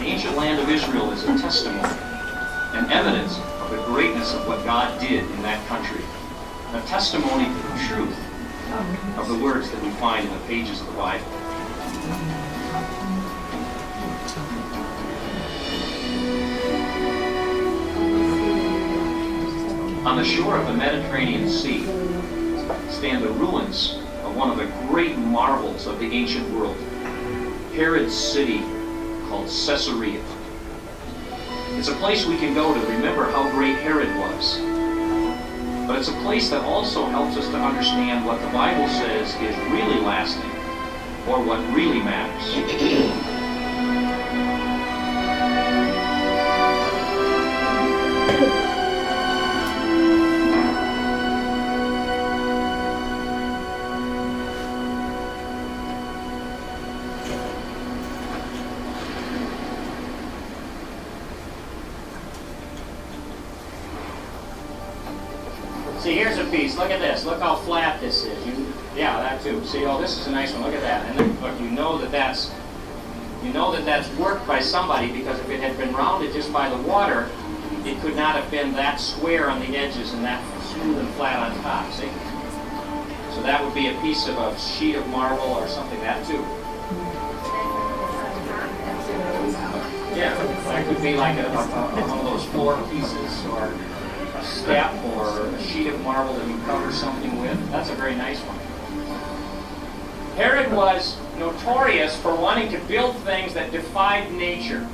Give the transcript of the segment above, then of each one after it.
The ancient land of Israel is a testimony, an evidence of the greatness of what God did in that country, a testimony to the truth of the words that we find in the pages of the Bible. On the shore of the Mediterranean Sea stand the ruins of one of the great marvels of the ancient world, Herod's city called Caesarea. It's a place we can go to remember how great Herod was. But it's a place that also helps us to understand what the Bible says is really lasting or what really matters. By somebody because if it had been rounded just by the water, it could not have been that square on the edges and that smooth and flat on top. See? So that would be a piece of a sheet of marble or something. That too. Yeah, that could be like a, a, a, one of those floor pieces or a step or a sheet of marble that you cover something with. That's a very nice one. Herod was notorious for wanting to build things that defied nature.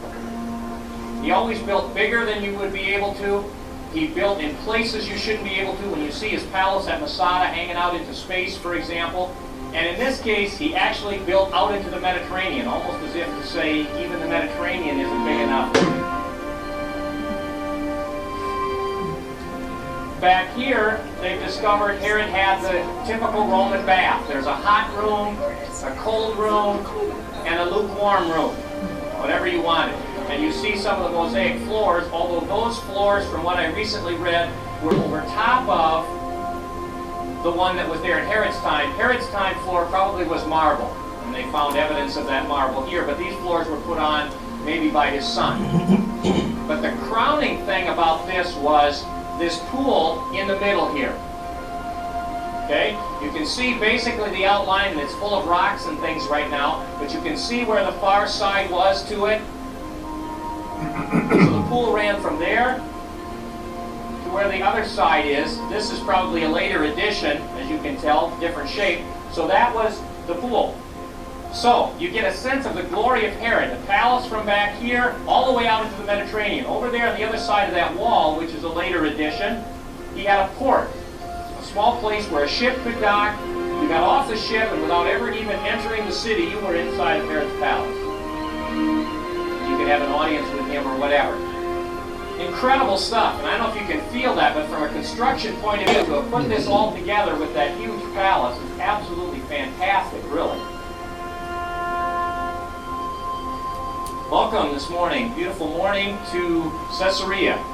He always built bigger than you would be able to. He built in places you shouldn't be able to. When you see his palace at Masada hanging out into space, for example, and in this case, he actually built out into the Mediterranean, almost as if to say even the Mediterranean isn't big enough. Back here, they've discovered Herod had the typical Roman bath. There's a hot room, a cold room, and a lukewarm room, whatever you wanted. And you see some of the mosaic floors, although those floors, from what I recently read, were over top of the one that was there in Herod's time. Herod's time floor probably was marble, and they found evidence of that marble here, but these floors were put on maybe by his son. But the crowning thing about this was this pool in the middle here. Okay? You can see basically the outline, and it's full of rocks and things right now, but you can see where the far side was to it. So the pool ran from there to where the other side is. This is probably a later addition, as you can tell, different shape. So that was the pool. So you get a sense of the glory of Herod, the palace from back here all the way out into the Mediterranean. Over there on the other side of that wall, which is a later addition, he had a port, a small place where a ship could dock. You got off the ship, and without ever even entering the city, you were inside of Herod's palace. You could have an audience with him or whatever incredible stuff. And I don't know if you can feel that, but from a construction point of view, to have put this all together with that huge palace is absolutely fantastic, really. Welcome this morning, beautiful morning to Caesarea.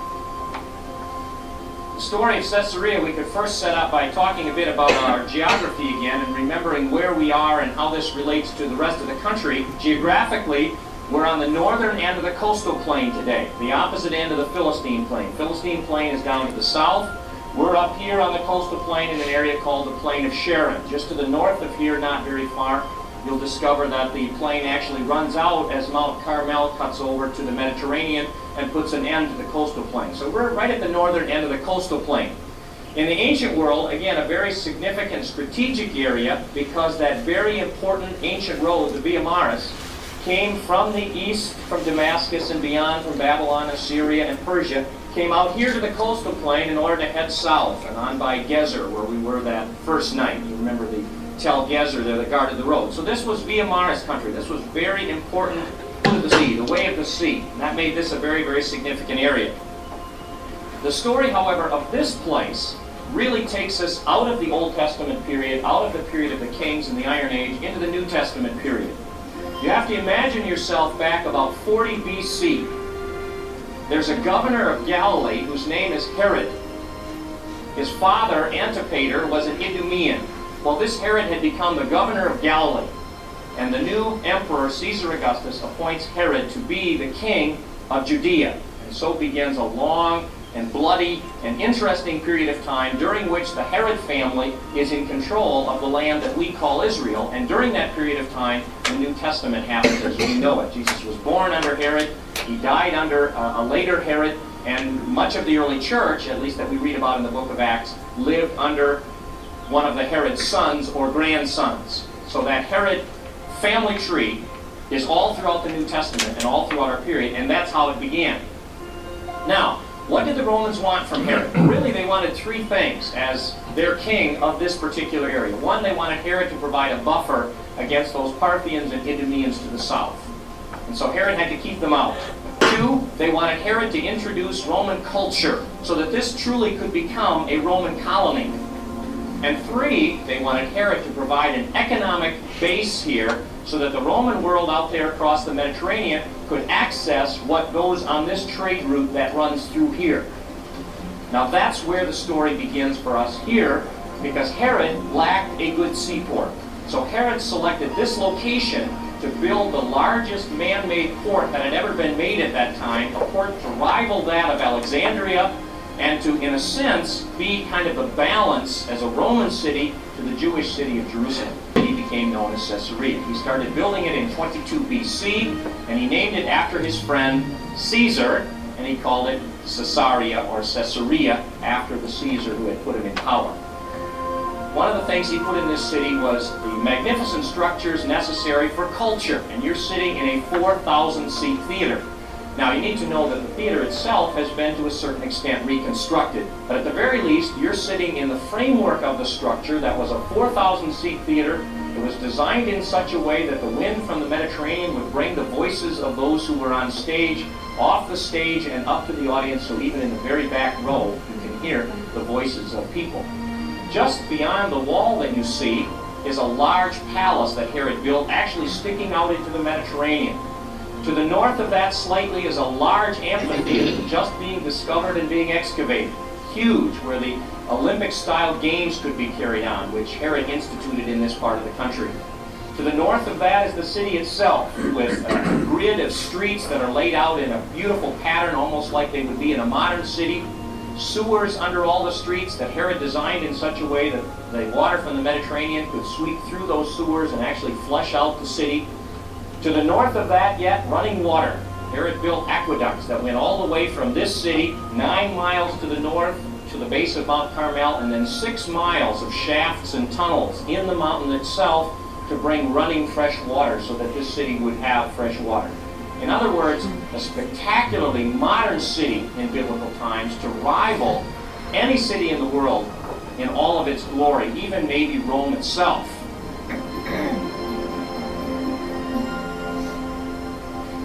The story of Caesarea we could first set up by talking a bit about our geography again and remembering where we are and how this relates to the rest of the country. Geographically, we're on the northern end of the coastal plain today, the opposite end of the Philistine plain. Philistine plain is down to the south. We're up here on the coastal plain in an area called the Plain of Sharon. Just to the north of here, not very far, you'll discover that the plain actually runs out as Mount Carmel cuts over to the Mediterranean and puts an end to the coastal plain. So we're right at the northern end of the coastal plain. In the ancient world, again, a very significant strategic area because that very important ancient road, the Via Maris, came from the east, from Damascus and beyond, from Babylon, Assyria, and Persia, came out here to the coastal plain in order to head south and on by Gezer, where we were that first night. You remember the Tel Gezer there that guarded the road. So this was Via Maris country. This was very important to the sea, the way of the sea. And that made this a very, very significant area. The story, however, of this place really takes us out of the Old Testament period, out of the period of the kings and the Iron Age, into the New Testament period. You have to imagine yourself back about 40 BC. There's a governor of Galilee whose name is Herod. His father, Antipater, was an Idumean. Well, this Herod had become the governor of Galilee. And the new emperor, Caesar Augustus, appoints Herod to be the king of Judea. And so begins a long and bloody and interesting period of time during which the Herod family is in control of the land that we call Israel. And during that period of time, the New Testament happens as we know it. Jesus was born under Herod, he died under uh, a later Herod, and much of the early church, at least that we read about in the book of Acts, lived under one of the Herod's sons or grandsons. So that Herod family tree is all throughout the New Testament and all throughout our period, and that's how it began. Now, what did the Romans want from Herod? Really, they wanted three things as their king of this particular area. One, they wanted Herod to provide a buffer against those Parthians and Idumeans to the south. And so Herod had to keep them out. Two, they wanted Herod to introduce Roman culture so that this truly could become a Roman colony. And three, they wanted Herod to provide an economic base here so that the Roman world out there across the Mediterranean could access what goes on this trade route that runs through here. Now that's where the story begins for us here because Herod lacked a good seaport. So Herod selected this location to build the largest man-made port that had ever been made at that time, a port to rival that of Alexandria and to, in a sense, be kind of a balance as a Roman city to the Jewish city of Jerusalem He became known as Caesarea. He started building it in 22 BC, and he named it after his friend Caesar, and he called it Caesarea or Caesarea after the Caesar who had put him in power. One of the things he put in this city was the magnificent structures necessary for culture, and you're sitting in a 4,000 seat theater. Now, you need to know that the theater itself has been to a certain extent reconstructed, but at the very least, you're sitting in the framework of the structure that was a 4,000 seat theater it was designed in such a way that the wind from the Mediterranean would bring the voices of those who were on stage off the stage and up to the audience, so even in the very back row, you can hear the voices of people. Just beyond the wall that you see is a large palace that Herod built, actually sticking out into the Mediterranean. To the north of that slightly is a large amphitheater just being discovered and being excavated. Huge, where the Olympic-style games could be carried on, which Herod instituted in this part of the country. To the north of that is the city itself, with a grid of streets that are laid out in a beautiful pattern, almost like they would be in a modern city. Sewers under all the streets that Herod designed in such a way that the water from the Mediterranean could sweep through those sewers and actually flush out the city. To the north of that yet, running water. Herod built aqueducts that went all the way from this city, nine miles to the north, to the base of Mount Carmel, and then six miles of shafts and tunnels in the mountain itself to bring running fresh water so that this city would have fresh water. In other words, a spectacularly modern city in biblical times to rival any city in the world in all of its glory, even maybe Rome itself.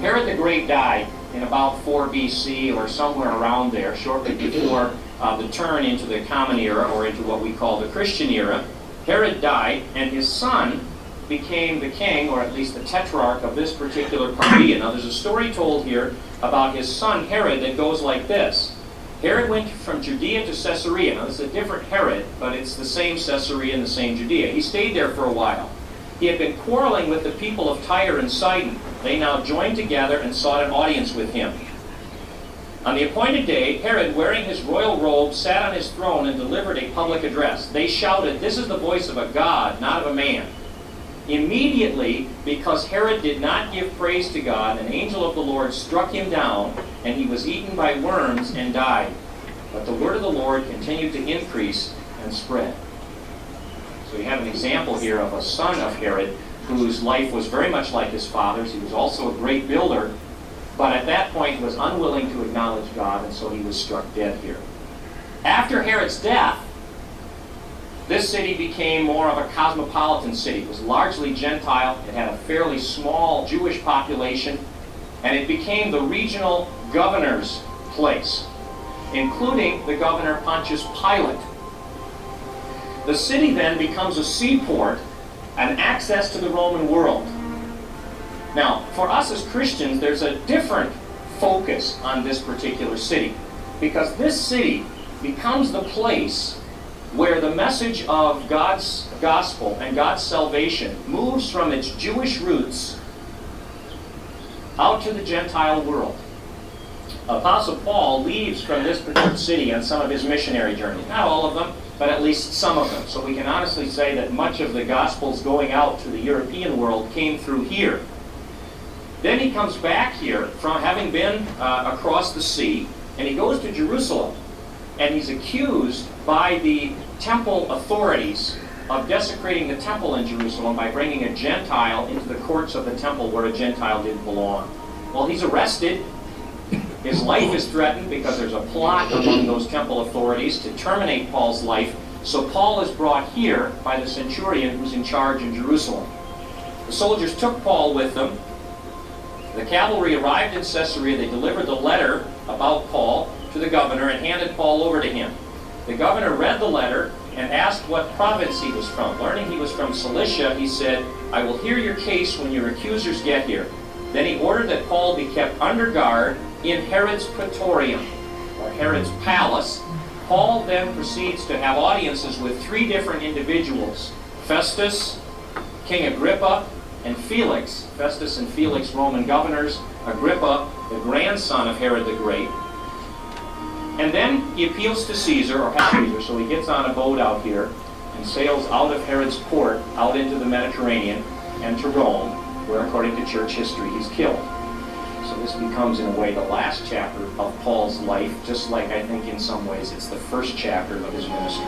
Herod the Great died in about 4 BC or somewhere around there, shortly before uh, the turn into the Common Era or into what we call the Christian era. Herod died, and his son became the king, or at least the tetrarch of this particular Judea. Now, there's a story told here about his son Herod that goes like this. Herod went from Judea to Caesarea. Now, it's a different Herod, but it's the same Caesarea and the same Judea. He stayed there for a while. He had been quarreling with the people of Tyre and Sidon. They now joined together and sought an audience with him. On the appointed day, Herod, wearing his royal robe, sat on his throne and delivered a public address. They shouted, This is the voice of a God, not of a man. Immediately, because Herod did not give praise to God, an angel of the Lord struck him down, and he was eaten by worms and died. But the word of the Lord continued to increase and spread. So you have an example here of a son of Herod whose life was very much like his father's. He was also a great builder, but at that point was unwilling to acknowledge God, and so he was struck dead here. After Herod's death, this city became more of a cosmopolitan city. It was largely Gentile. It had a fairly small Jewish population, and it became the regional governor's place, including the governor Pontius Pilate. The city then becomes a seaport and access to the Roman world. Now, for us as Christians, there's a different focus on this particular city because this city becomes the place where the message of God's gospel and God's salvation moves from its Jewish roots out to the Gentile world. Apostle Paul leaves from this particular city on some of his missionary journeys. Not all of them, but at least some of them. So we can honestly say that much of the gospels going out to the European world came through here. Then he comes back here from having been uh, across the sea, and he goes to Jerusalem. And he's accused by the temple authorities of desecrating the temple in Jerusalem by bringing a Gentile into the courts of the temple where a Gentile didn't belong. Well, he's arrested. His life is threatened because there's a plot among those temple authorities to terminate Paul's life. So Paul is brought here by the centurion who's in charge in Jerusalem. The soldiers took Paul with them. The cavalry arrived in Caesarea. They delivered the letter about Paul to the governor and handed Paul over to him. The governor read the letter and asked what province he was from. Learning he was from Cilicia, he said, I will hear your case when your accusers get here. Then he ordered that Paul be kept under guard in Herod's praetorium, or Herod's palace. Paul then proceeds to have audiences with three different individuals Festus, King Agrippa, and Felix. Festus and Felix, Roman governors. Agrippa, the grandson of Herod the Great. And then he appeals to Caesar, or Caesar, so he gets on a boat out here and sails out of Herod's port, out into the Mediterranean, and to Rome, where, according to church history, he's killed. So this becomes, in a way, the last chapter of Paul's life, just like I think in some ways it's the first chapter of his ministry.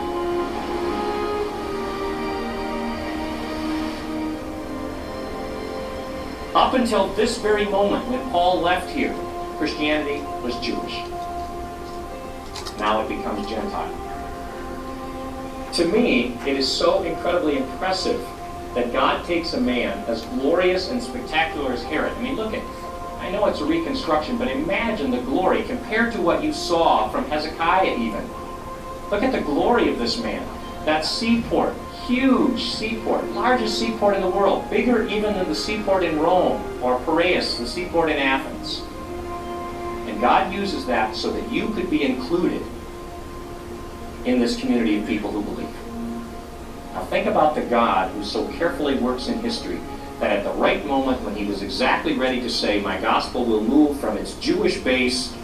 Up until this very moment, when Paul left here, Christianity was Jewish. Now it becomes Gentile. To me, it is so incredibly impressive that God takes a man as glorious and spectacular as Herod. I mean, look at, I know it's a reconstruction, but imagine the glory compared to what you saw from Hezekiah even. Look at the glory of this man. That seaport, huge seaport, largest seaport in the world, bigger even than the seaport in Rome or Piraeus, the seaport in Athens. And God uses that so that you could be included in this community of people who believe. Now think about the God who so carefully works in history that at the right moment when he was exactly ready to say, my gospel will move from its Jewish base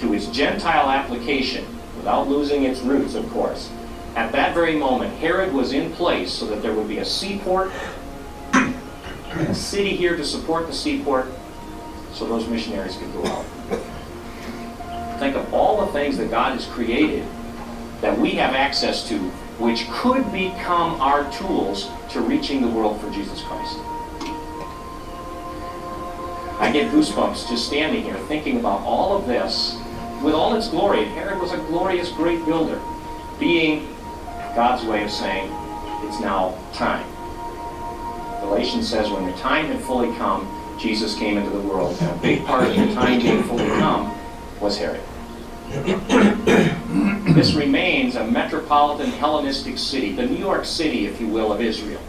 to its Gentile application, without losing its roots, of course, at that very moment, Herod was in place so that there would be a seaport, a city here to support the seaport, so those missionaries could go out. Think of all the things that God has created that we have access to, which could become our tools to reaching the world for Jesus Christ. I get goosebumps just standing here thinking about all of this with all its glory. Herod was a glorious, great builder, being God's way of saying, it's now time. Galatians says when the time had fully come, Jesus came into the world. And a big part of the time being fully come was Herod. This remains a metropolitan Hellenistic city, the New York City, if you will, of Israel.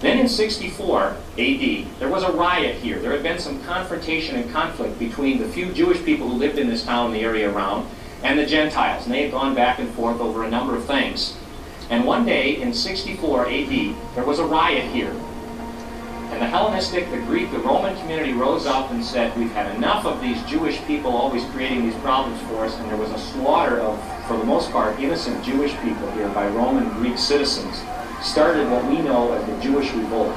Then in 64 AD, there was a riot here. There had been some confrontation and conflict between the few Jewish people who lived in this town and the area around and the Gentiles. And they had gone back and forth over a number of things. And one day in 64 AD, there was a riot here. And the Hellenistic, the Greek, the Roman community rose up and said, we've had enough of these Jewish people always creating these problems for us. And there was a slaughter of, for the most part, innocent Jewish people here by Roman Greek citizens. Started what we know as the Jewish Revolt.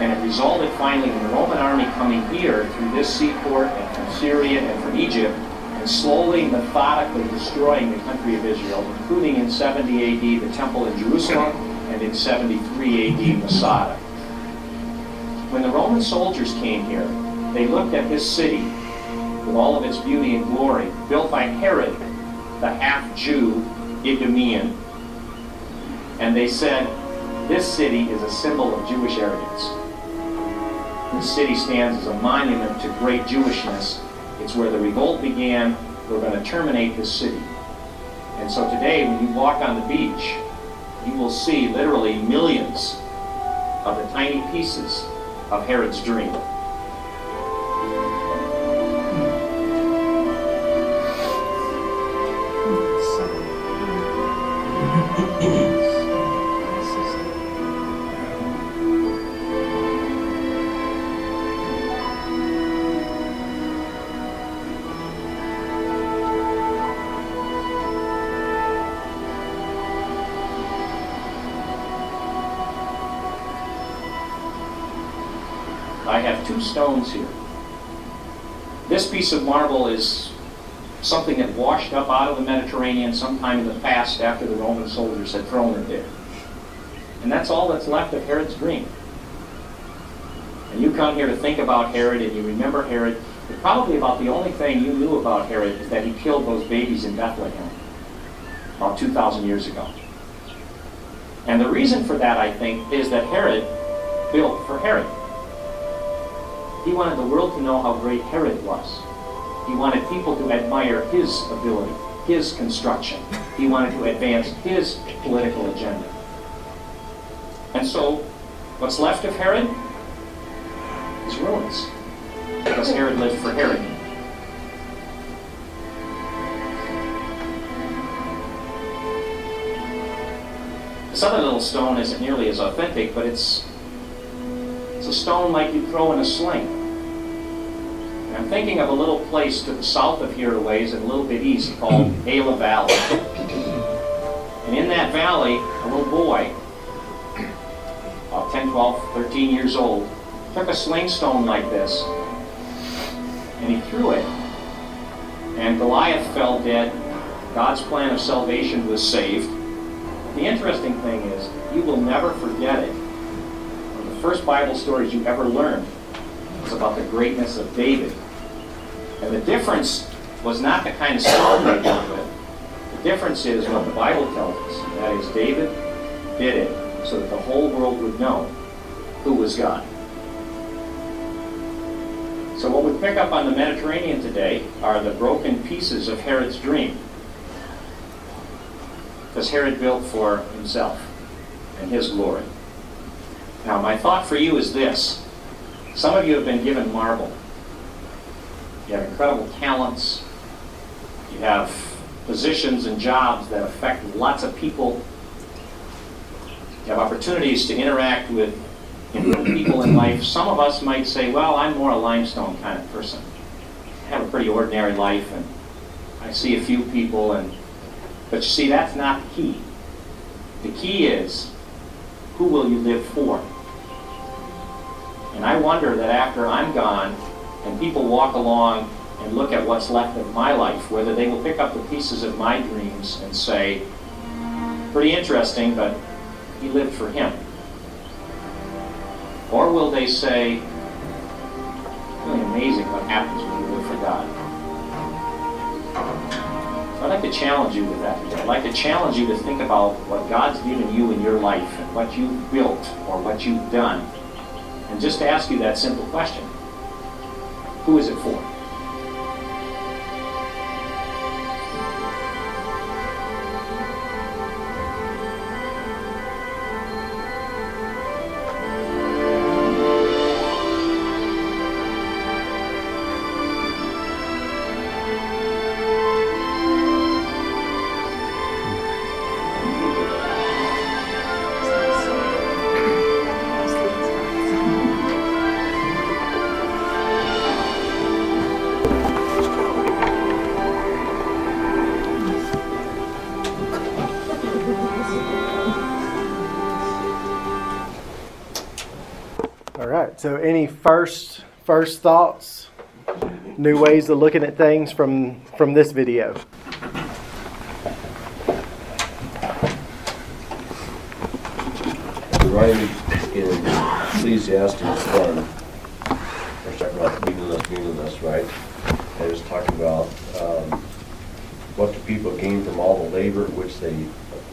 And it resulted finally in the Roman army coming here through this seaport and from Syria and from Egypt and slowly, methodically destroying the country of Israel, including in 70 AD the temple in Jerusalem and in 73 AD Masada. When the Roman soldiers came here, they looked at this city with all of its beauty and glory, built by Herod, the half-Jew Idumean, and they said, this city is a symbol of Jewish arrogance. This city stands as a monument to great Jewishness. It's where the revolt began. We're going to terminate this city. And so today, when you walk on the beach, you will see literally millions of the tiny pieces of Herod's dream. Stones here. This piece of marble is something that washed up out of the Mediterranean sometime in the past after the Roman soldiers had thrown it there. And that's all that's left of Herod's dream. And you come here to think about Herod and you remember Herod, but probably about the only thing you knew about Herod is that he killed those babies in Bethlehem about 2,000 years ago. And the reason for that, I think, is that Herod built for Herod. He wanted the world to know how great Herod was. He wanted people to admire his ability, his construction. He wanted to advance his political agenda. And so, what's left of Herod is ruins. Because Herod lived for Herod. This other little stone isn't nearly as authentic, but it's a stone like you'd throw in a sling. And I'm thinking of a little place to the south of here a ways and a little bit east called Elah Valley. And in that valley, a little boy, about 10, 12, 13 years old, took a sling stone like this and he threw it. And Goliath fell dead. God's plan of salvation was saved. The interesting thing is, you will never forget it. First Bible stories you ever learned was about the greatness of David. And the difference was not the kind of stone they did with. The difference is what the Bible tells us. and That is, David did it so that the whole world would know who was God. So what we pick up on the Mediterranean today are the broken pieces of Herod's dream. Because Herod built for himself and his glory. Now, my thought for you is this. Some of you have been given marble. You have incredible talents. You have positions and jobs that affect lots of people. You have opportunities to interact with people in life. Some of us might say, well, I'm more a limestone kind of person. I have a pretty ordinary life and I see a few people and but you see that's not the key. The key is who will you live for? And I wonder that after I'm gone and people walk along and look at what's left of my life, whether they will pick up the pieces of my dreams and say, pretty interesting, but he lived for him. Or will they say, really amazing what happens when you live for God? I'd like to challenge you with that today. I'd like to challenge you to think about what God's given you in your life and what you've built or what you've done. And just to ask you that simple question. Who is it for? So, any first first thoughts, new ways of looking at things from from this video? Right in Ecclesiastes 1, we're talking about meaningless, meaningless, right? And it's talking about um, what do people gain from all the labor which they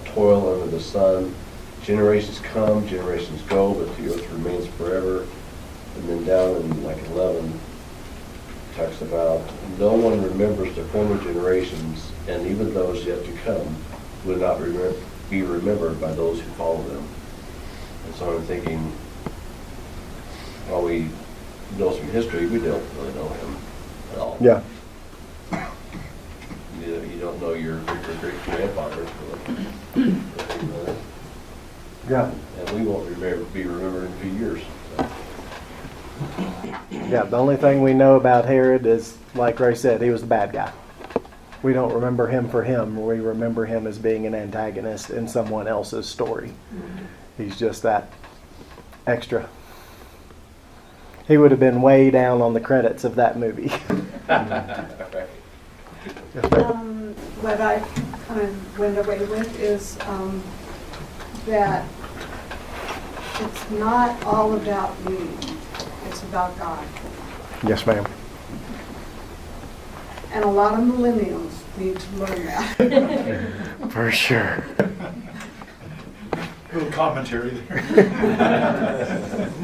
toil under the sun. Generations come, generations go, but the earth remains forever. And then down in like 11, talks about no one remembers the former generations, and even those yet to come will not remem- be remembered by those who follow them. And so I'm thinking, while we know some history, we don't really know him at all. Yeah. You, you don't know your great great grandfather. really. Yeah. And we won't remember, be remembered in a few years. Yeah. The only thing we know about Herod is, like Ray said, he was the bad guy. We don't remember him for him. We remember him as being an antagonist in someone else's story. He's just that extra. he would have been way down on the credits of that movie. Um, what I kind of went away with is, um, that it's not all about me, it's about God. yes, ma'am. And a lot of millennials need to learn that. For sure. A Little commentary there.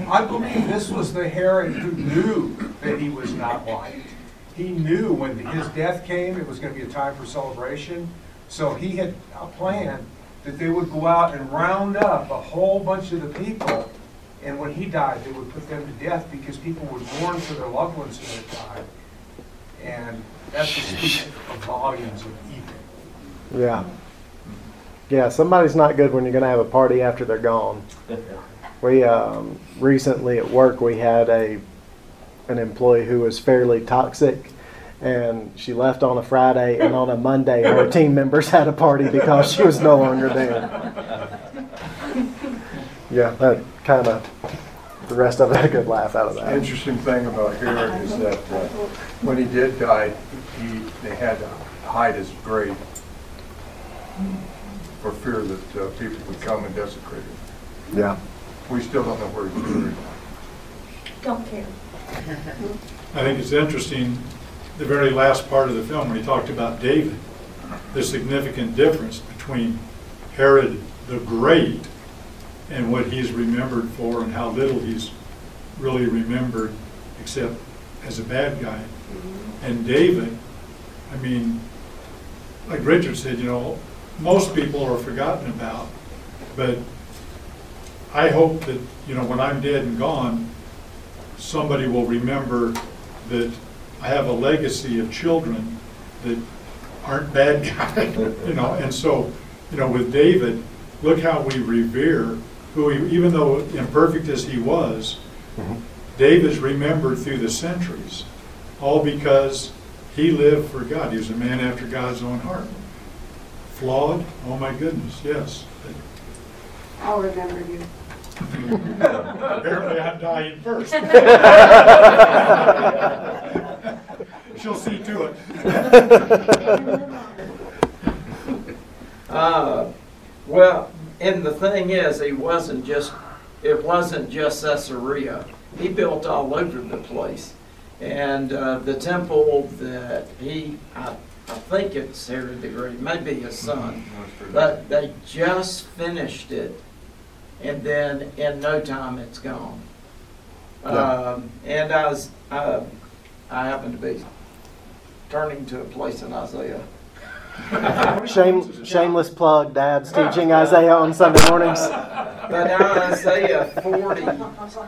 I believe this was the Herod who knew that he was not liked. He knew when his death came, it was going to be a time for celebration. So he had a plan that they would go out and round up a whole bunch of the people. And when he died, they would put them to death because people would mourn for their loved ones who had died. And that's just speaks of volumes of evil. Yeah. Yeah, somebody's not good when you're going to have a party after they're gone. We um, recently at work we had a an employee who was fairly toxic, and she left on a Friday, and on a Monday her team members had a party because she was no longer there. Yeah, that kind of the rest of it had a good laugh out of The that. interesting thing about Herod is that uh, when he did die, he, they had to hide his grave for fear that uh, people would come and desecrate it. Yeah, We still don't know where he's buried. Don't care. I think it's interesting, the very last part of the film, when he talked about David, the significant difference between Herod the Great and what he's remembered for and how little he's really remembered except as a bad guy. Mm-hmm. And David, I mean, like Richard said, you know, most people are forgotten about, but I hope that, you know, when I'm dead and gone, somebody will remember that I have a legacy of children that aren't bad guys, you know, and so, you know, with David, look how we revere who he, even though imperfect as he was, David's remembered through the centuries, all because he lived for God. He was a man after God's own heart. Flawed? Oh my goodness, yes. I'll remember you. Apparently I'm dying first. She'll see to it. Uh, Well, and the thing is, he wasn't just, it wasn't just Caesarea. He built all over the place. And uh, the temple that he, I, I think it's Herod the Great, maybe his son, but they just finished it. And then in no time, it's gone. Um, And I was, uh, I happened to be turning to a place in Isaiah. Shame, shameless plug. Dad's teaching Isaiah on Sunday mornings. But now Isaiah 40,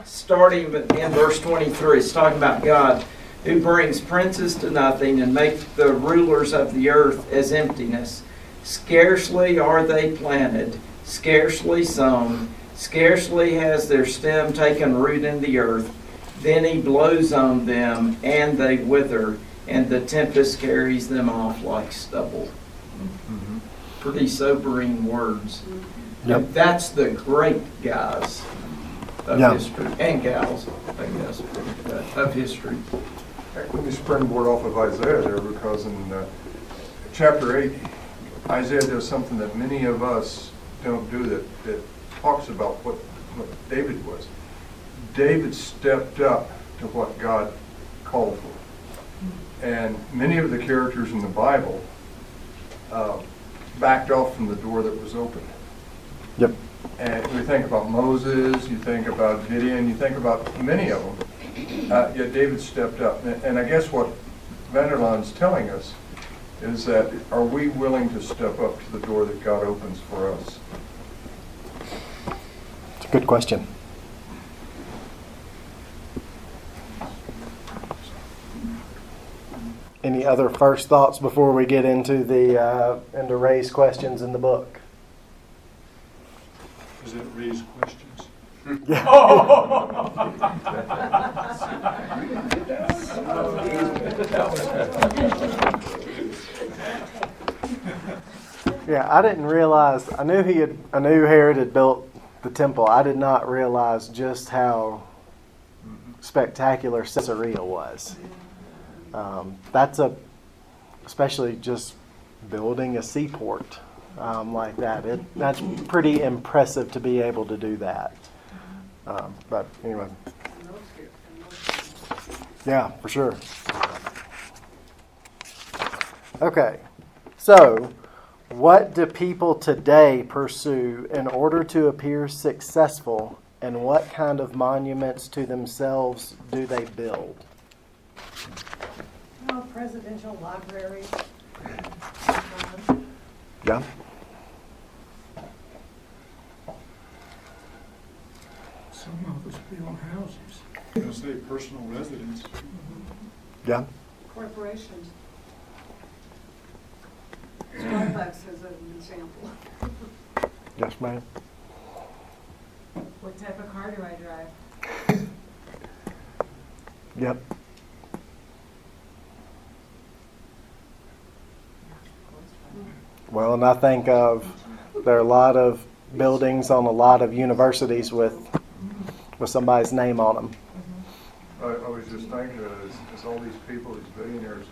starting in verse 23, it's talking about God who brings princes to nothing and makes the rulers of the earth as emptiness. Scarcely are they planted, scarcely sown, scarcely has their stem taken root in the earth. Then he blows on them and they wither, and the tempest carries them off like stubble. Pretty sobering words. Yep. That's the great guys of Yeah. history, and gals, I guess, but of history. Let me springboard off of Isaiah there because in uh, chapter 8, Isaiah does something that many of us don't do that, that talks about what, what David was. David stepped up to what God called for. And many of the characters in the Bible uh, backed off from the door that was opened. Yep. And we think about Moses, you think about Gideon, you think about many of them. Uh, Yet David stepped up. And- And I guess what Vander Laan's telling us is that are we willing to step up to the door that God opens for us? It's a good question. Any other first thoughts before we get into the uh, into Ray's questions in the book? Does that raise questions? Yeah, I didn't realize. I knew he had. I knew Herod had built the temple. I did not realize just how spectacular Caesarea was. Um, that's a, especially just building a seaport um, like that. It, that's pretty impressive to be able to do that. Um, but anyway, yeah, for sure. Okay, so what do people today pursue in order to appear successful, and what kind of monuments to themselves do they build? Presidential library. Yeah. Some of us build houses. I'm gonna say personal residence. Yeah. Corporations. Starbucks is an example. Yes, ma'am. What type of car do I drive? Yep. Well, and I think of there are a lot of buildings on a lot of universities with with somebody's name on them. I, I was just thinking, as, as all these people, these billionaires,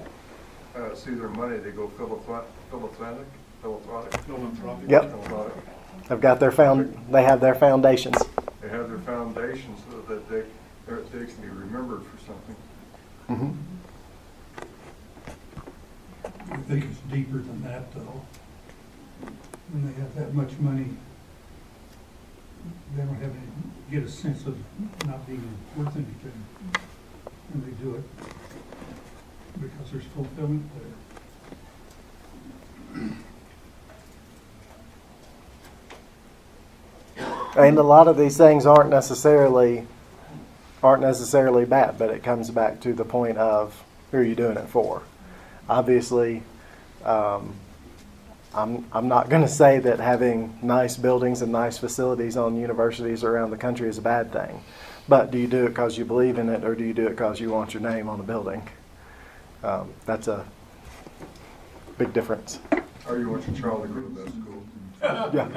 uh, see their money, they go philanthropic, philanthropic. Philanthropic. Yep. philanthropic. They've got their found they have their foundations. They have their foundations so that they, they're- they can be remembered for something. hmm I think it's deeper than that, though. When they have that much money, they don't have any, get a sense of not being worth anything. And they do it because there's fulfillment there. And a lot of these things aren't necessarily aren't necessarily bad, but it comes back to the point of who are you doing it for? Obviously, um, I'm I'm not going to say that having nice buildings and nice facilities on universities around the country is a bad thing, but do you do it because you believe in it, or do you do it because you want your name on a building? Um, that's a big difference. Or you want your child to go to the best school. Yeah.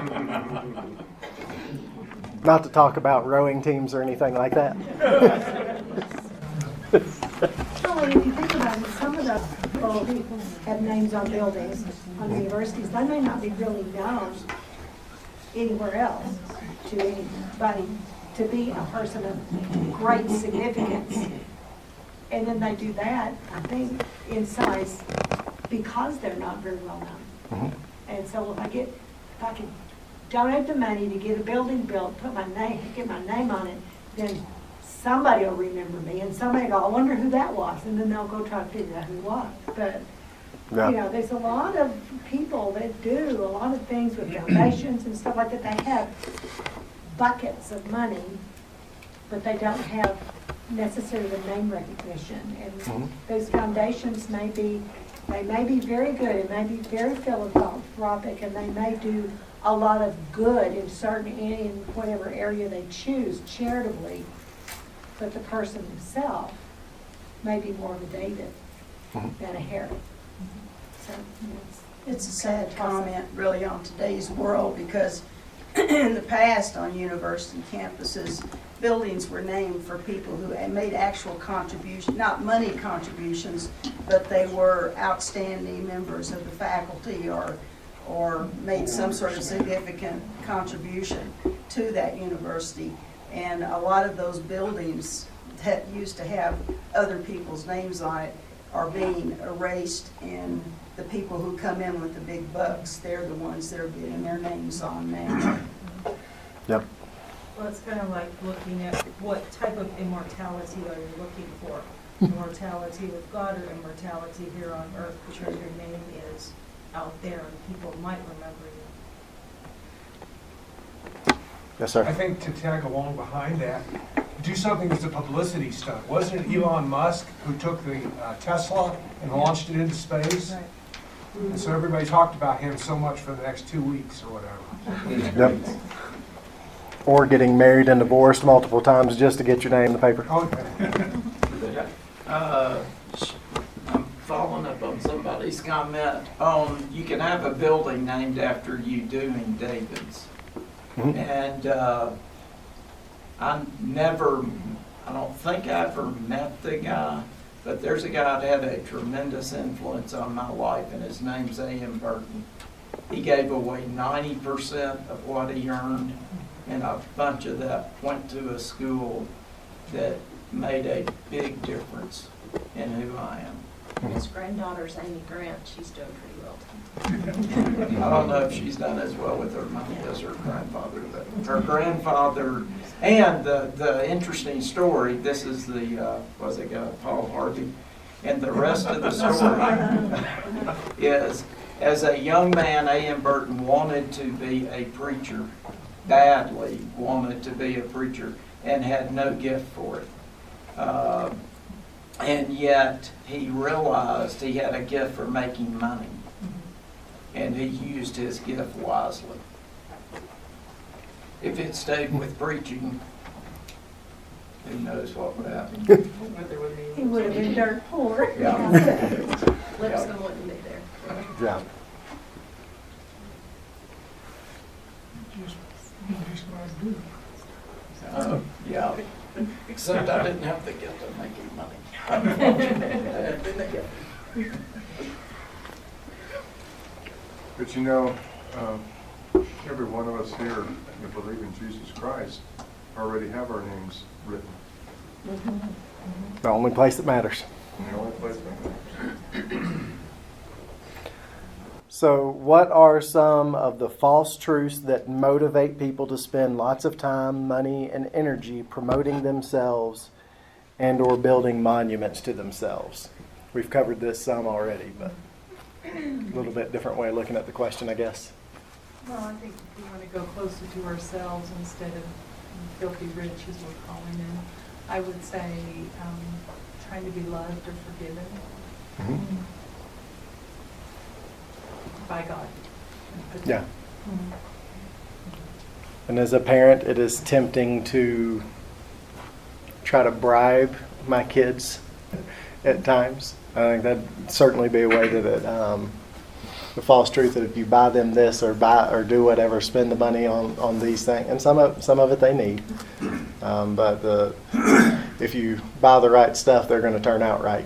Not to talk about rowing teams or anything like that. Well, if you think about it, some of the people have names on buildings, on universities, they may not be really known anywhere else to anybody, to be a person of great significance. And then they do that, I think, in size, because they're not very well known. Mm-hmm. And so if I get, if I can donate the money to get a building built, put my name, get my name on it, then somebody will remember me, and somebody go, I wonder who that was, and then they'll go try to figure out who it was. But, Yeah. you know, there's a lot of people that do a lot of things with foundations and stuff like that. They have buckets of money, but they don't have necessarily the name recognition. Mhm. And those foundations may be, they may be very good, and may be very philanthropic, and they may do a lot of good in certain, in whatever area they choose charitably. But the person himself may be more of a David Mhm. than a Herod. So, it's, It's a sad comment, really, on today's world, because in the past, on university campuses, buildings were named for people who had made actual contributions, not money contributions, but they were outstanding members of the faculty or, or made some sort of significant contribution to that university. And a lot of those buildings that used to have other people's names on it are being erased, and the people who come in with the big bucks, they're the ones that are getting their names on now. Yep. Well, it's kind of like looking at what type of immortality are you looking for? Hmm. Immortality with God or immortality here on earth because your name is out there and people might remember you. Yes, sir. I sir. think to tag along behind that, do something that's a publicity stunt. Wasn't it Elon Musk who took the uh, Tesla and launched it into space? Right. And so everybody talked about him so much for the next two weeks or whatever. Yep. Or getting married and divorced multiple times just to get your name in the paper. Okay. Uh, I'm following up on somebody's comment on, you can have a building named after you doing David's. Mhm. And uh, I never I don't think I ever met the guy, but there's a guy that had a tremendous influence on my life, and his name's A.M. Burton. He gave away ninety percent of what he earned, and a bunch of that went to a school that made a big difference in who I am. His granddaughter's Amy Grant, she's doing pretty well. I don't know if she's done as well with her money as her grandfather, but her grandfather, and the, the interesting story, this is the, uh, was it uh, Paul Harvey? And the rest of the story is, as a young man, A.M. Burton wanted to be a preacher, badly wanted to be a preacher, and had no gift for it. Uh, And yet, he realized he had a gift for making money and he used his gift wisely. If it stayed with preaching, who knows what would happen? He would have been dirt poor. Yeah. Lipscomb wouldn't be there. Yeah. Uh, Yeah, except I didn't have the gift of making money. Unfortunately. But you know, um, every one of us here that believe in Jesus Christ already have our names written The only place that matters. in the only place that matters. So, what are some of the false truths that motivate people to spend lots of time, money, and energy promoting themselves and or building monuments to themselves? We've covered this some already, but a little bit different way of looking at the question, I guess. Well, I think we want to go closer to ourselves instead of filthy rich as we're calling them. I would say, um, trying to be loved or forgiven by God. Yeah. And as a parent, it is tempting to try to bribe my kids at times. I think that'd certainly be a way that it, um, the false truth that if you buy them this or buy or do whatever, spend the money on, on these things, and some of some of it they need. Um, but the if you buy the right stuff, they're going to turn out right.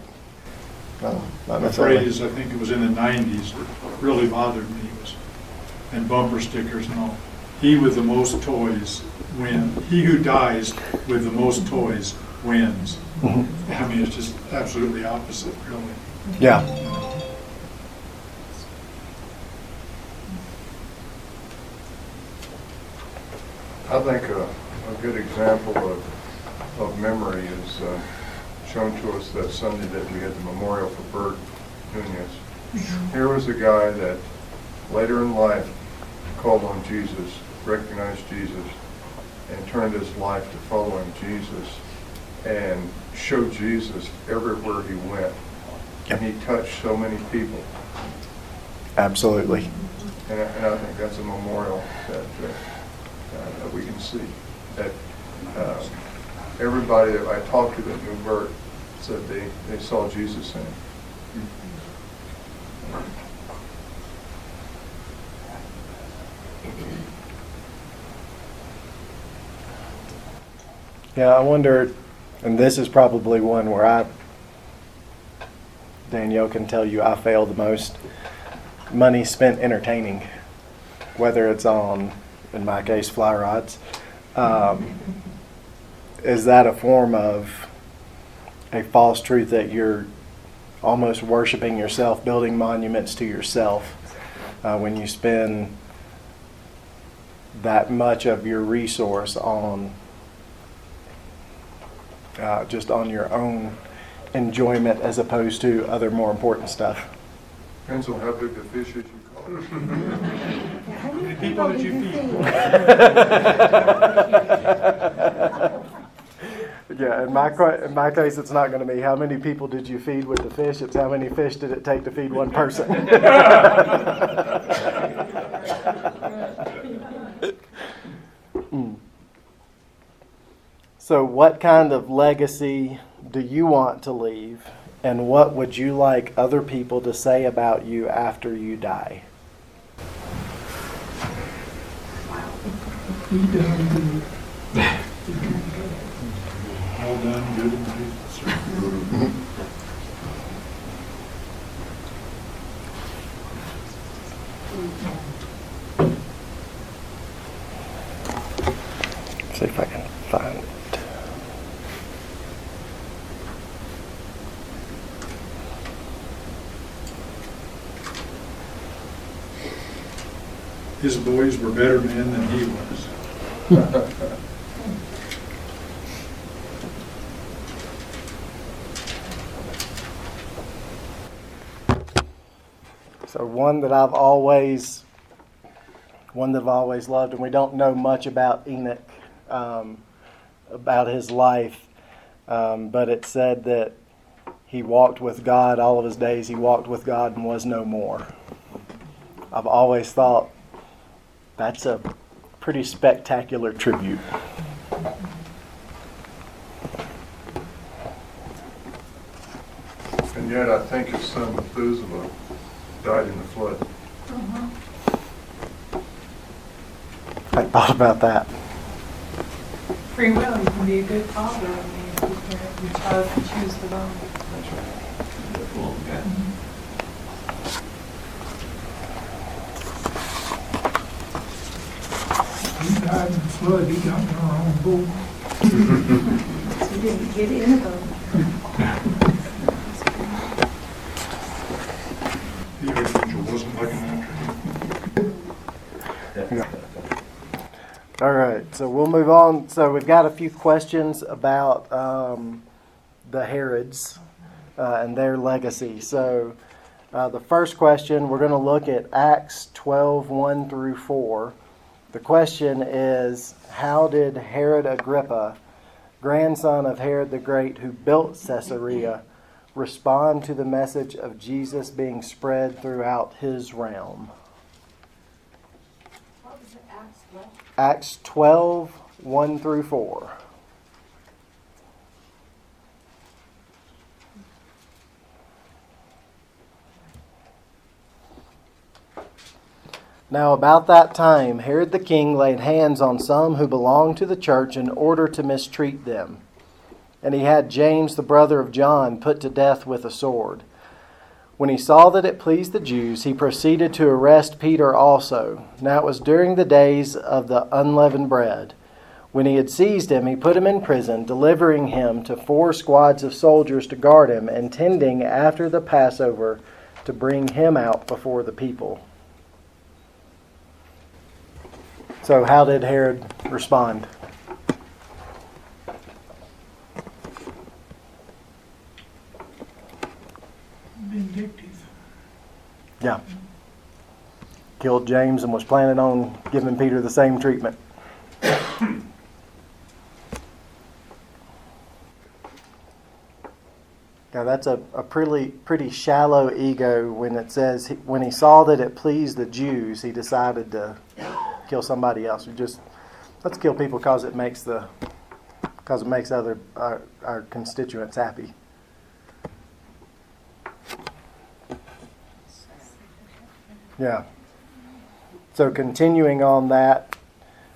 No, not necessarily. phrase, I think it was in the nineties, that really bothered me was, and bumper stickers and all. He with the most toys win. He who dies with the most toys wins. Mhm. I mean, it's just absolutely opposite, really. Yeah. I think a, a good example of, of memory is uh, shown to us that Sunday that we had the memorial for Bert Nunez. Here was a guy that later in life called on Jesus, recognized Jesus, and turned his life to following Jesus, and showed Jesus everywhere he went. And he touched so many people. Absolutely. And I, and I think that's a memorial that, uh, uh, that we can see. That uh, everybody that I talked to that knew Bert said they, they saw Jesus in him. Yeah, I wonder, and this is probably one where I, Danielle can tell you I fail the most. Money spent entertaining, whether it's on, in my case, fly rods. Um, is that a form of a false truth that you're almost worshiping yourself, building monuments to yourself uh, when you spend that much of your resource on uh, just on your own enjoyment as opposed to other more important stuff. Depends on how big the fish is you caught. How many people did you feed? Yeah, in my, in my case, it's not going to be how many people did you feed with the fish, it's how many fish did it take to feed one person. So, what kind of legacy do you want to leave, and what would you like other people to say about you after you die? See if I can find it. His boys were better men than he was. So one that I've always, one that I've always loved, and we don't know much about Enoch, um, about his life, um, but it said that he walked with God all of his days. He walked with God and was no more. I've always thought that's a pretty spectacular tribute. And yet I think his son Methuselah died in the flood. Uh-huh. I thought about that. Free will, you can be a good father, I mean, if you can, your child can choose the wrong. That's He died mm-hmm. In the flood, he got in the wrong boat. So you didn't get in the boat. The archangel wasn't looking after him. All right, so we'll move on. So we've got a few questions about um, the Herods uh, and their legacy. So uh, the first question, we're going to look at Acts 12, 1 through 4. The question is, how did Herod Agrippa, grandson of Herod the Great, who built Caesarea, respond to the message of Jesus being spread throughout his realm? What was it, Acts what? Acts 12, 1 through 4. Now, about that time, Herod the king laid hands on some who belonged to the church in order to mistreat them. And he had James, the brother of John, put to death with a sword. When he saw that it pleased the Jews, he proceeded to arrest Peter also. Now it was during the days of the unleavened bread. When he had seized him, he put him in prison, delivering him to four squads of soldiers to guard him, intending after the Passover to bring him out before the people. So, how did Herod respond? Vindictive. Yeah. Killed James and was planning on giving Peter the same treatment. Now that's a, a pretty pretty shallow ego when it says he, when he saw that it pleased the Jews, he decided to kill somebody else. We just let's kill people because it makes the because it makes other our, our constituents happy. Yeah. So continuing on that,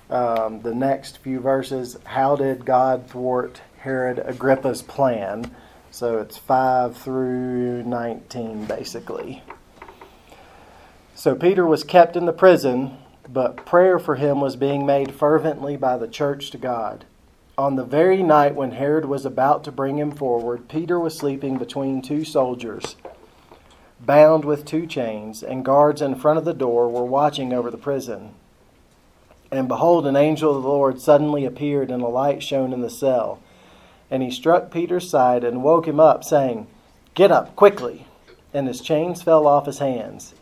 um, the next few verses, how did God thwart Herod Agrippa's plan? So it's 5 through 19, basically. So Peter was kept in the prison, but prayer for him was being made fervently by the church to God. On the very night when Herod was about to bring him forward, Peter was sleeping between two soldiers, bound with two chains, and guards in front of the door were watching over the prison. And behold, an angel of the Lord suddenly appeared, and a light shone in the cell. And he struck Peter's side and woke him up, saying, Get up quickly. And his chains fell off his hands.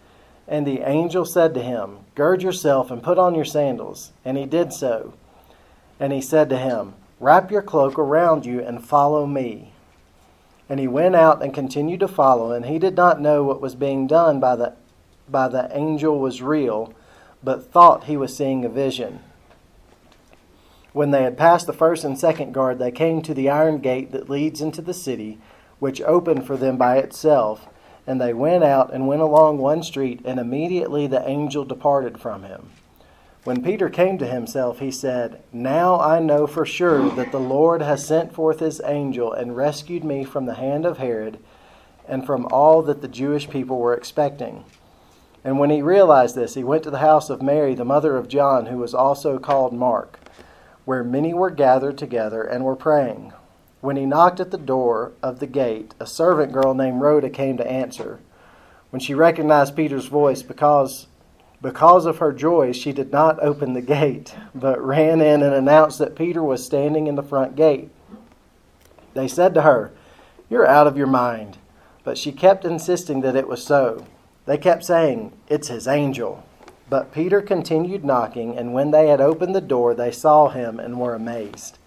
And the angel said to him, Gird yourself and put on your sandals. And he did so. And he said to him, Wrap your cloak around you and follow me. And he went out and continued to follow, and he did not know what was being done by the, by the angel was real, but thought he was seeing a vision. When they had passed the first and second guard, they came to the iron gate that leads into the city, which opened for them by itself. And they went out and went along one street, and immediately the angel departed from him. When Peter came to himself, he said, Now I know for sure that the Lord has sent forth his angel and rescued me from the hand of Herod and from all that the Jewish people were expecting. And when he realized this, he went to the house of Mary, the mother of John, who was also called Mark, where many were gathered together and were praying. When he knocked at the door of the gate, a servant girl named Rhoda came to answer. When she recognized Peter's voice, because because of her joy, she did not open the gate, but ran in and announced that Peter was standing in the front gate. They said to her, You're out of your mind. But she kept insisting that it was so. They kept saying, It's his angel. But Peter continued knocking, and when they had opened the door, they saw him and were amazed.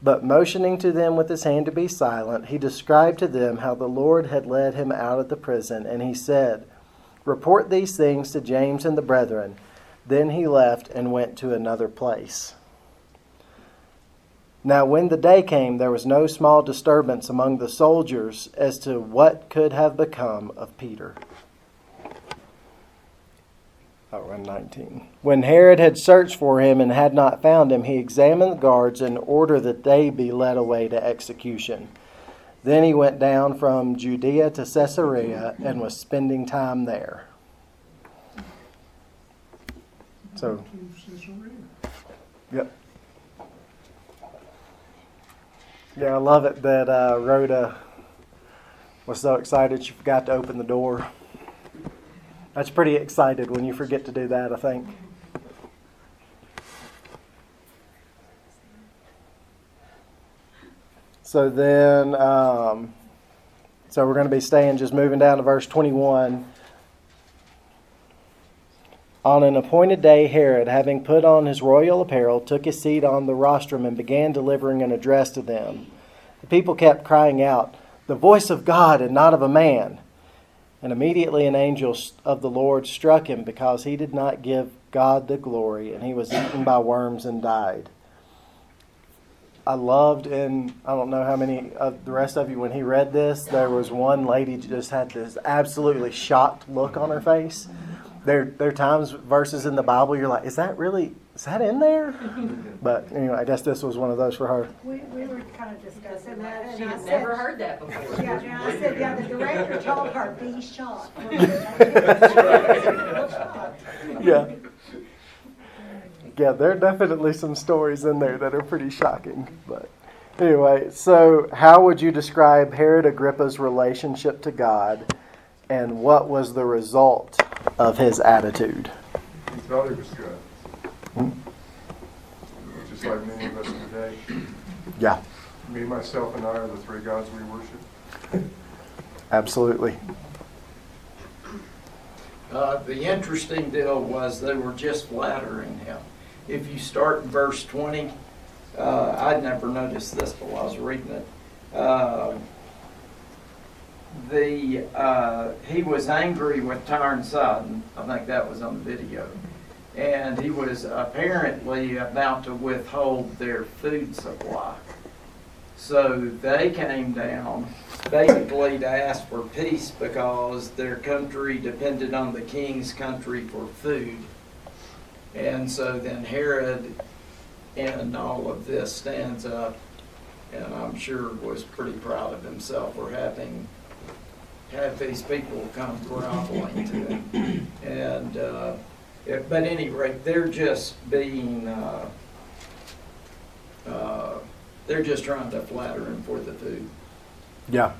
But motioning to them with his hand to be silent, he described to them how the Lord had led him out of the prison, and he said, Report these things to James and the brethren. Then he left and went to another place. Now, when the day came, there was no small disturbance among the soldiers as to what could have become of Peter. And 19. When Herod had searched for him and had not found him, he examined the guards and ordered that they be led away to execution. Then he went down from Judea to Caesarea and was spending time there. So, yep. Yeah, I love it that uh, Rhoda was so excited she forgot to open the door. That's pretty excited when you forget to do that, I think. So then, um, so we're going to be staying, just moving down to verse 21. On an appointed day, Herod, having put on his royal apparel, took his seat on the rostrum and began delivering an address to them. The people kept crying out, The voice of God and not of a man. And immediately an angel of the Lord struck him because he did not give God the glory, and he was eaten by worms and died. I loved, and I don't know how many of the rest of you, when he read this, there was one lady just had this absolutely shocked look on her face. There, there are times, verses in the Bible, you're like, is that really, is that in there? But anyway, I guess this was one of those for her. We, we were kind of discussing that, and She I had said. never heard that before. Yeah, and I said, yeah, the director told her, be shocked. Yeah. Yeah, there are definitely some stories in there that are pretty shocking. But anyway, so how would you describe Herod Agrippa's relationship to God and what was the result of his attitude? He thought he was good. Just like many of us today. Yeah, Me, myself, and I are the three gods we worship. absolutely. Uh, the interesting deal was they were just flattering him. If you start in verse 20, uh, I'd never noticed this till I was reading it. Uh, the uh, he was angry with Tyre and Sidon. I think that was on the video, and he was apparently about to withhold their food supply. So they came down basically to ask for peace because their country depended on the king's country for food. And so then Herod, and all of this, stands up and I'm sure was pretty proud of himself for having had these people come groveling to him. And, uh, but any rate, they're just being, uh, uh, they're just trying to flatter him for the food. Yeah.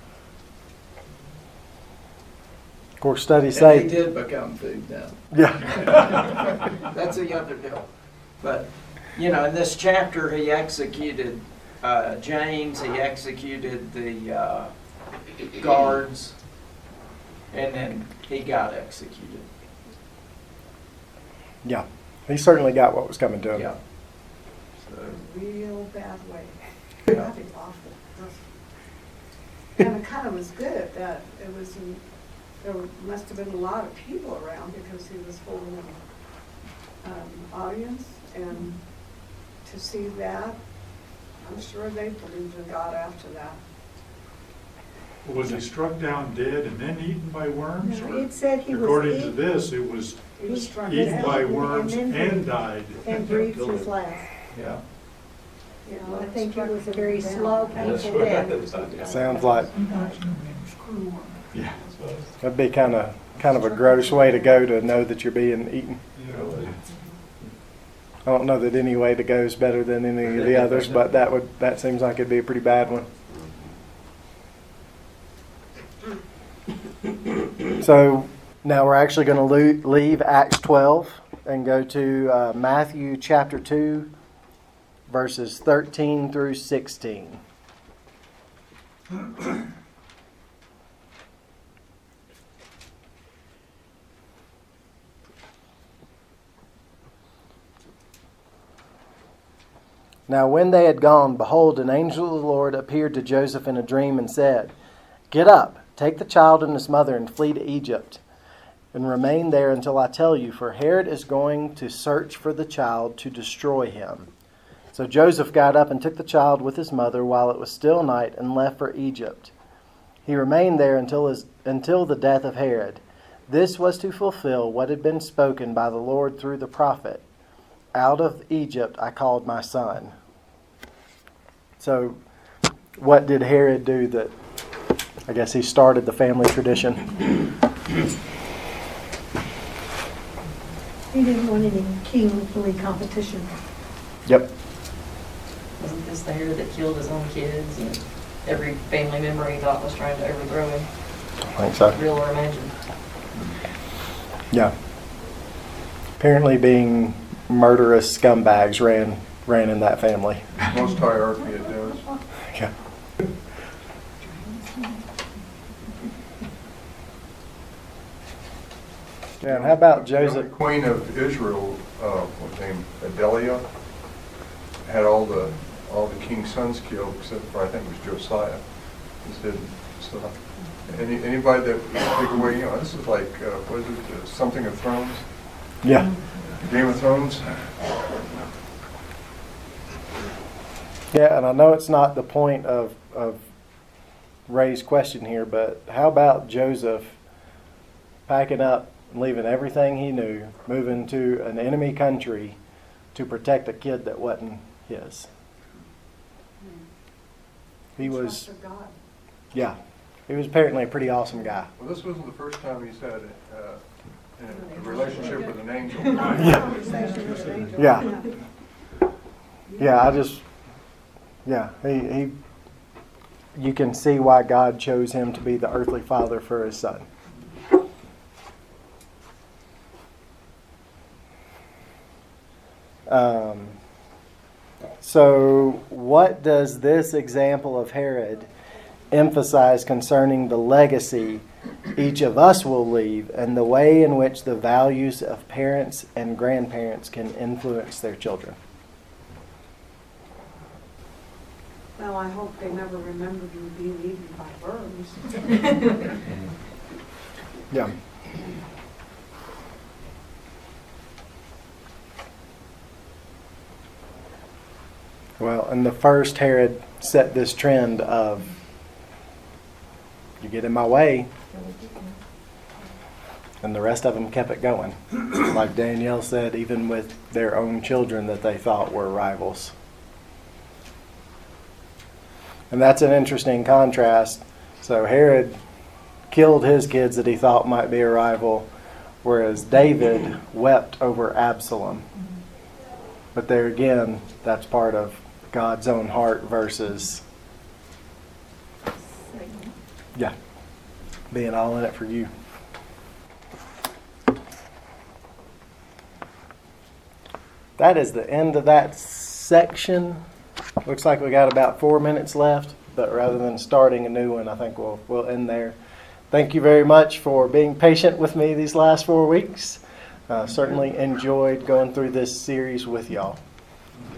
Of course, studies And they say. did become food then. Yeah. That's the other deal. But, you know, in this chapter, he executed uh, James, he executed the uh, guards, and then he got executed. Yeah. He certainly got what was coming to him. Yeah. Real bad way. Yeah. That'd awful. And it kind of was good that it was, in- there must have been a lot of people around because he was holding an um, audience. And to see that, I'm sure they believed in God after that. Was he struck down dead and then eaten by worms? No, or- it said he was According to eat- this, it was He was struck eaten by and- worms and then and died. And breathed his last. Yeah. You know, I think it was a very slow, That's painful right. death. Sounds like Yeah. that'd be kind of kind of a gross way to go to know that you're being eaten. I don't know that any way to go is better than any of the others, but that would that seems like it'd be a pretty bad one. So now we're actually going to leave Acts 12 and go to uh, Matthew chapter 2, verses 13 through 16. Now, when they had gone, behold, an angel of the Lord appeared to Joseph in a dream and said, Get up, take the child and his mother, and flee to Egypt, and remain there until I tell you, for Herod is going to search for the child to destroy him. So Joseph got up and took the child with his mother while it was still night and left for Egypt. He remained there until, his, until the death of Herod. This was to fulfill what had been spoken by the Lord through the prophet Out of Egypt I called my son. So, what did Herod do that I guess he started the family tradition? He didn't want any kingly competition. Yep. Wasn't this the Herod that killed his own kids and every family member he thought was trying to overthrow him, I think so. real or imagined? Yeah. Apparently, being murderous scumbags ran ran in that family. Most hierarchy it does. Yeah. Yeah, and how about Joseph? The Queen of Israel, uh, what's her Athaliah, had all the, all the king's sons killed, except for, I think it was Josiah. He said, so, any, anybody that would take away, you know, this is like, uh, what is it, uh, something of Thrones? Yeah. Game of Thrones? Yeah, and I know it's not the point of, of Ray's question here, but how about Joseph packing up leaving everything he knew, moving to an enemy country to protect a kid that wasn't his? He was, Trust of God. yeah, he was apparently a pretty awesome guy. Well, this wasn't the first time he's had uh, a, a relationship with an angel. Conversation with an angel. Yeah. Yeah, I just, yeah, he, he, you can see why God chose him to be the earthly father for his son. Um, so, what does this example of Herod emphasize concerning the legacy each of us will leave and the way in which the values of parents and grandparents can influence their children? Well, I hope they never remembered you being eaten by worms. Yeah. Well, and the first Herod set this trend of you get in my way, and the rest of them kept it going. like Danielle said, even with their own children that they thought were rivals. And that's an interesting contrast. So Herod killed his kids that he thought might be a rival, whereas David wept over Absalom. But there again, that's part of God's own heart versus, yeah, being all in it for you. That is the end of that section. Looks like we got about four minutes left, but rather than starting a new one, I think we'll we'll end there. Thank you very much for being patient with me these last four weeks. Uh, certainly enjoyed going through this series with y'all.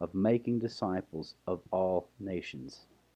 of making disciples of all nations.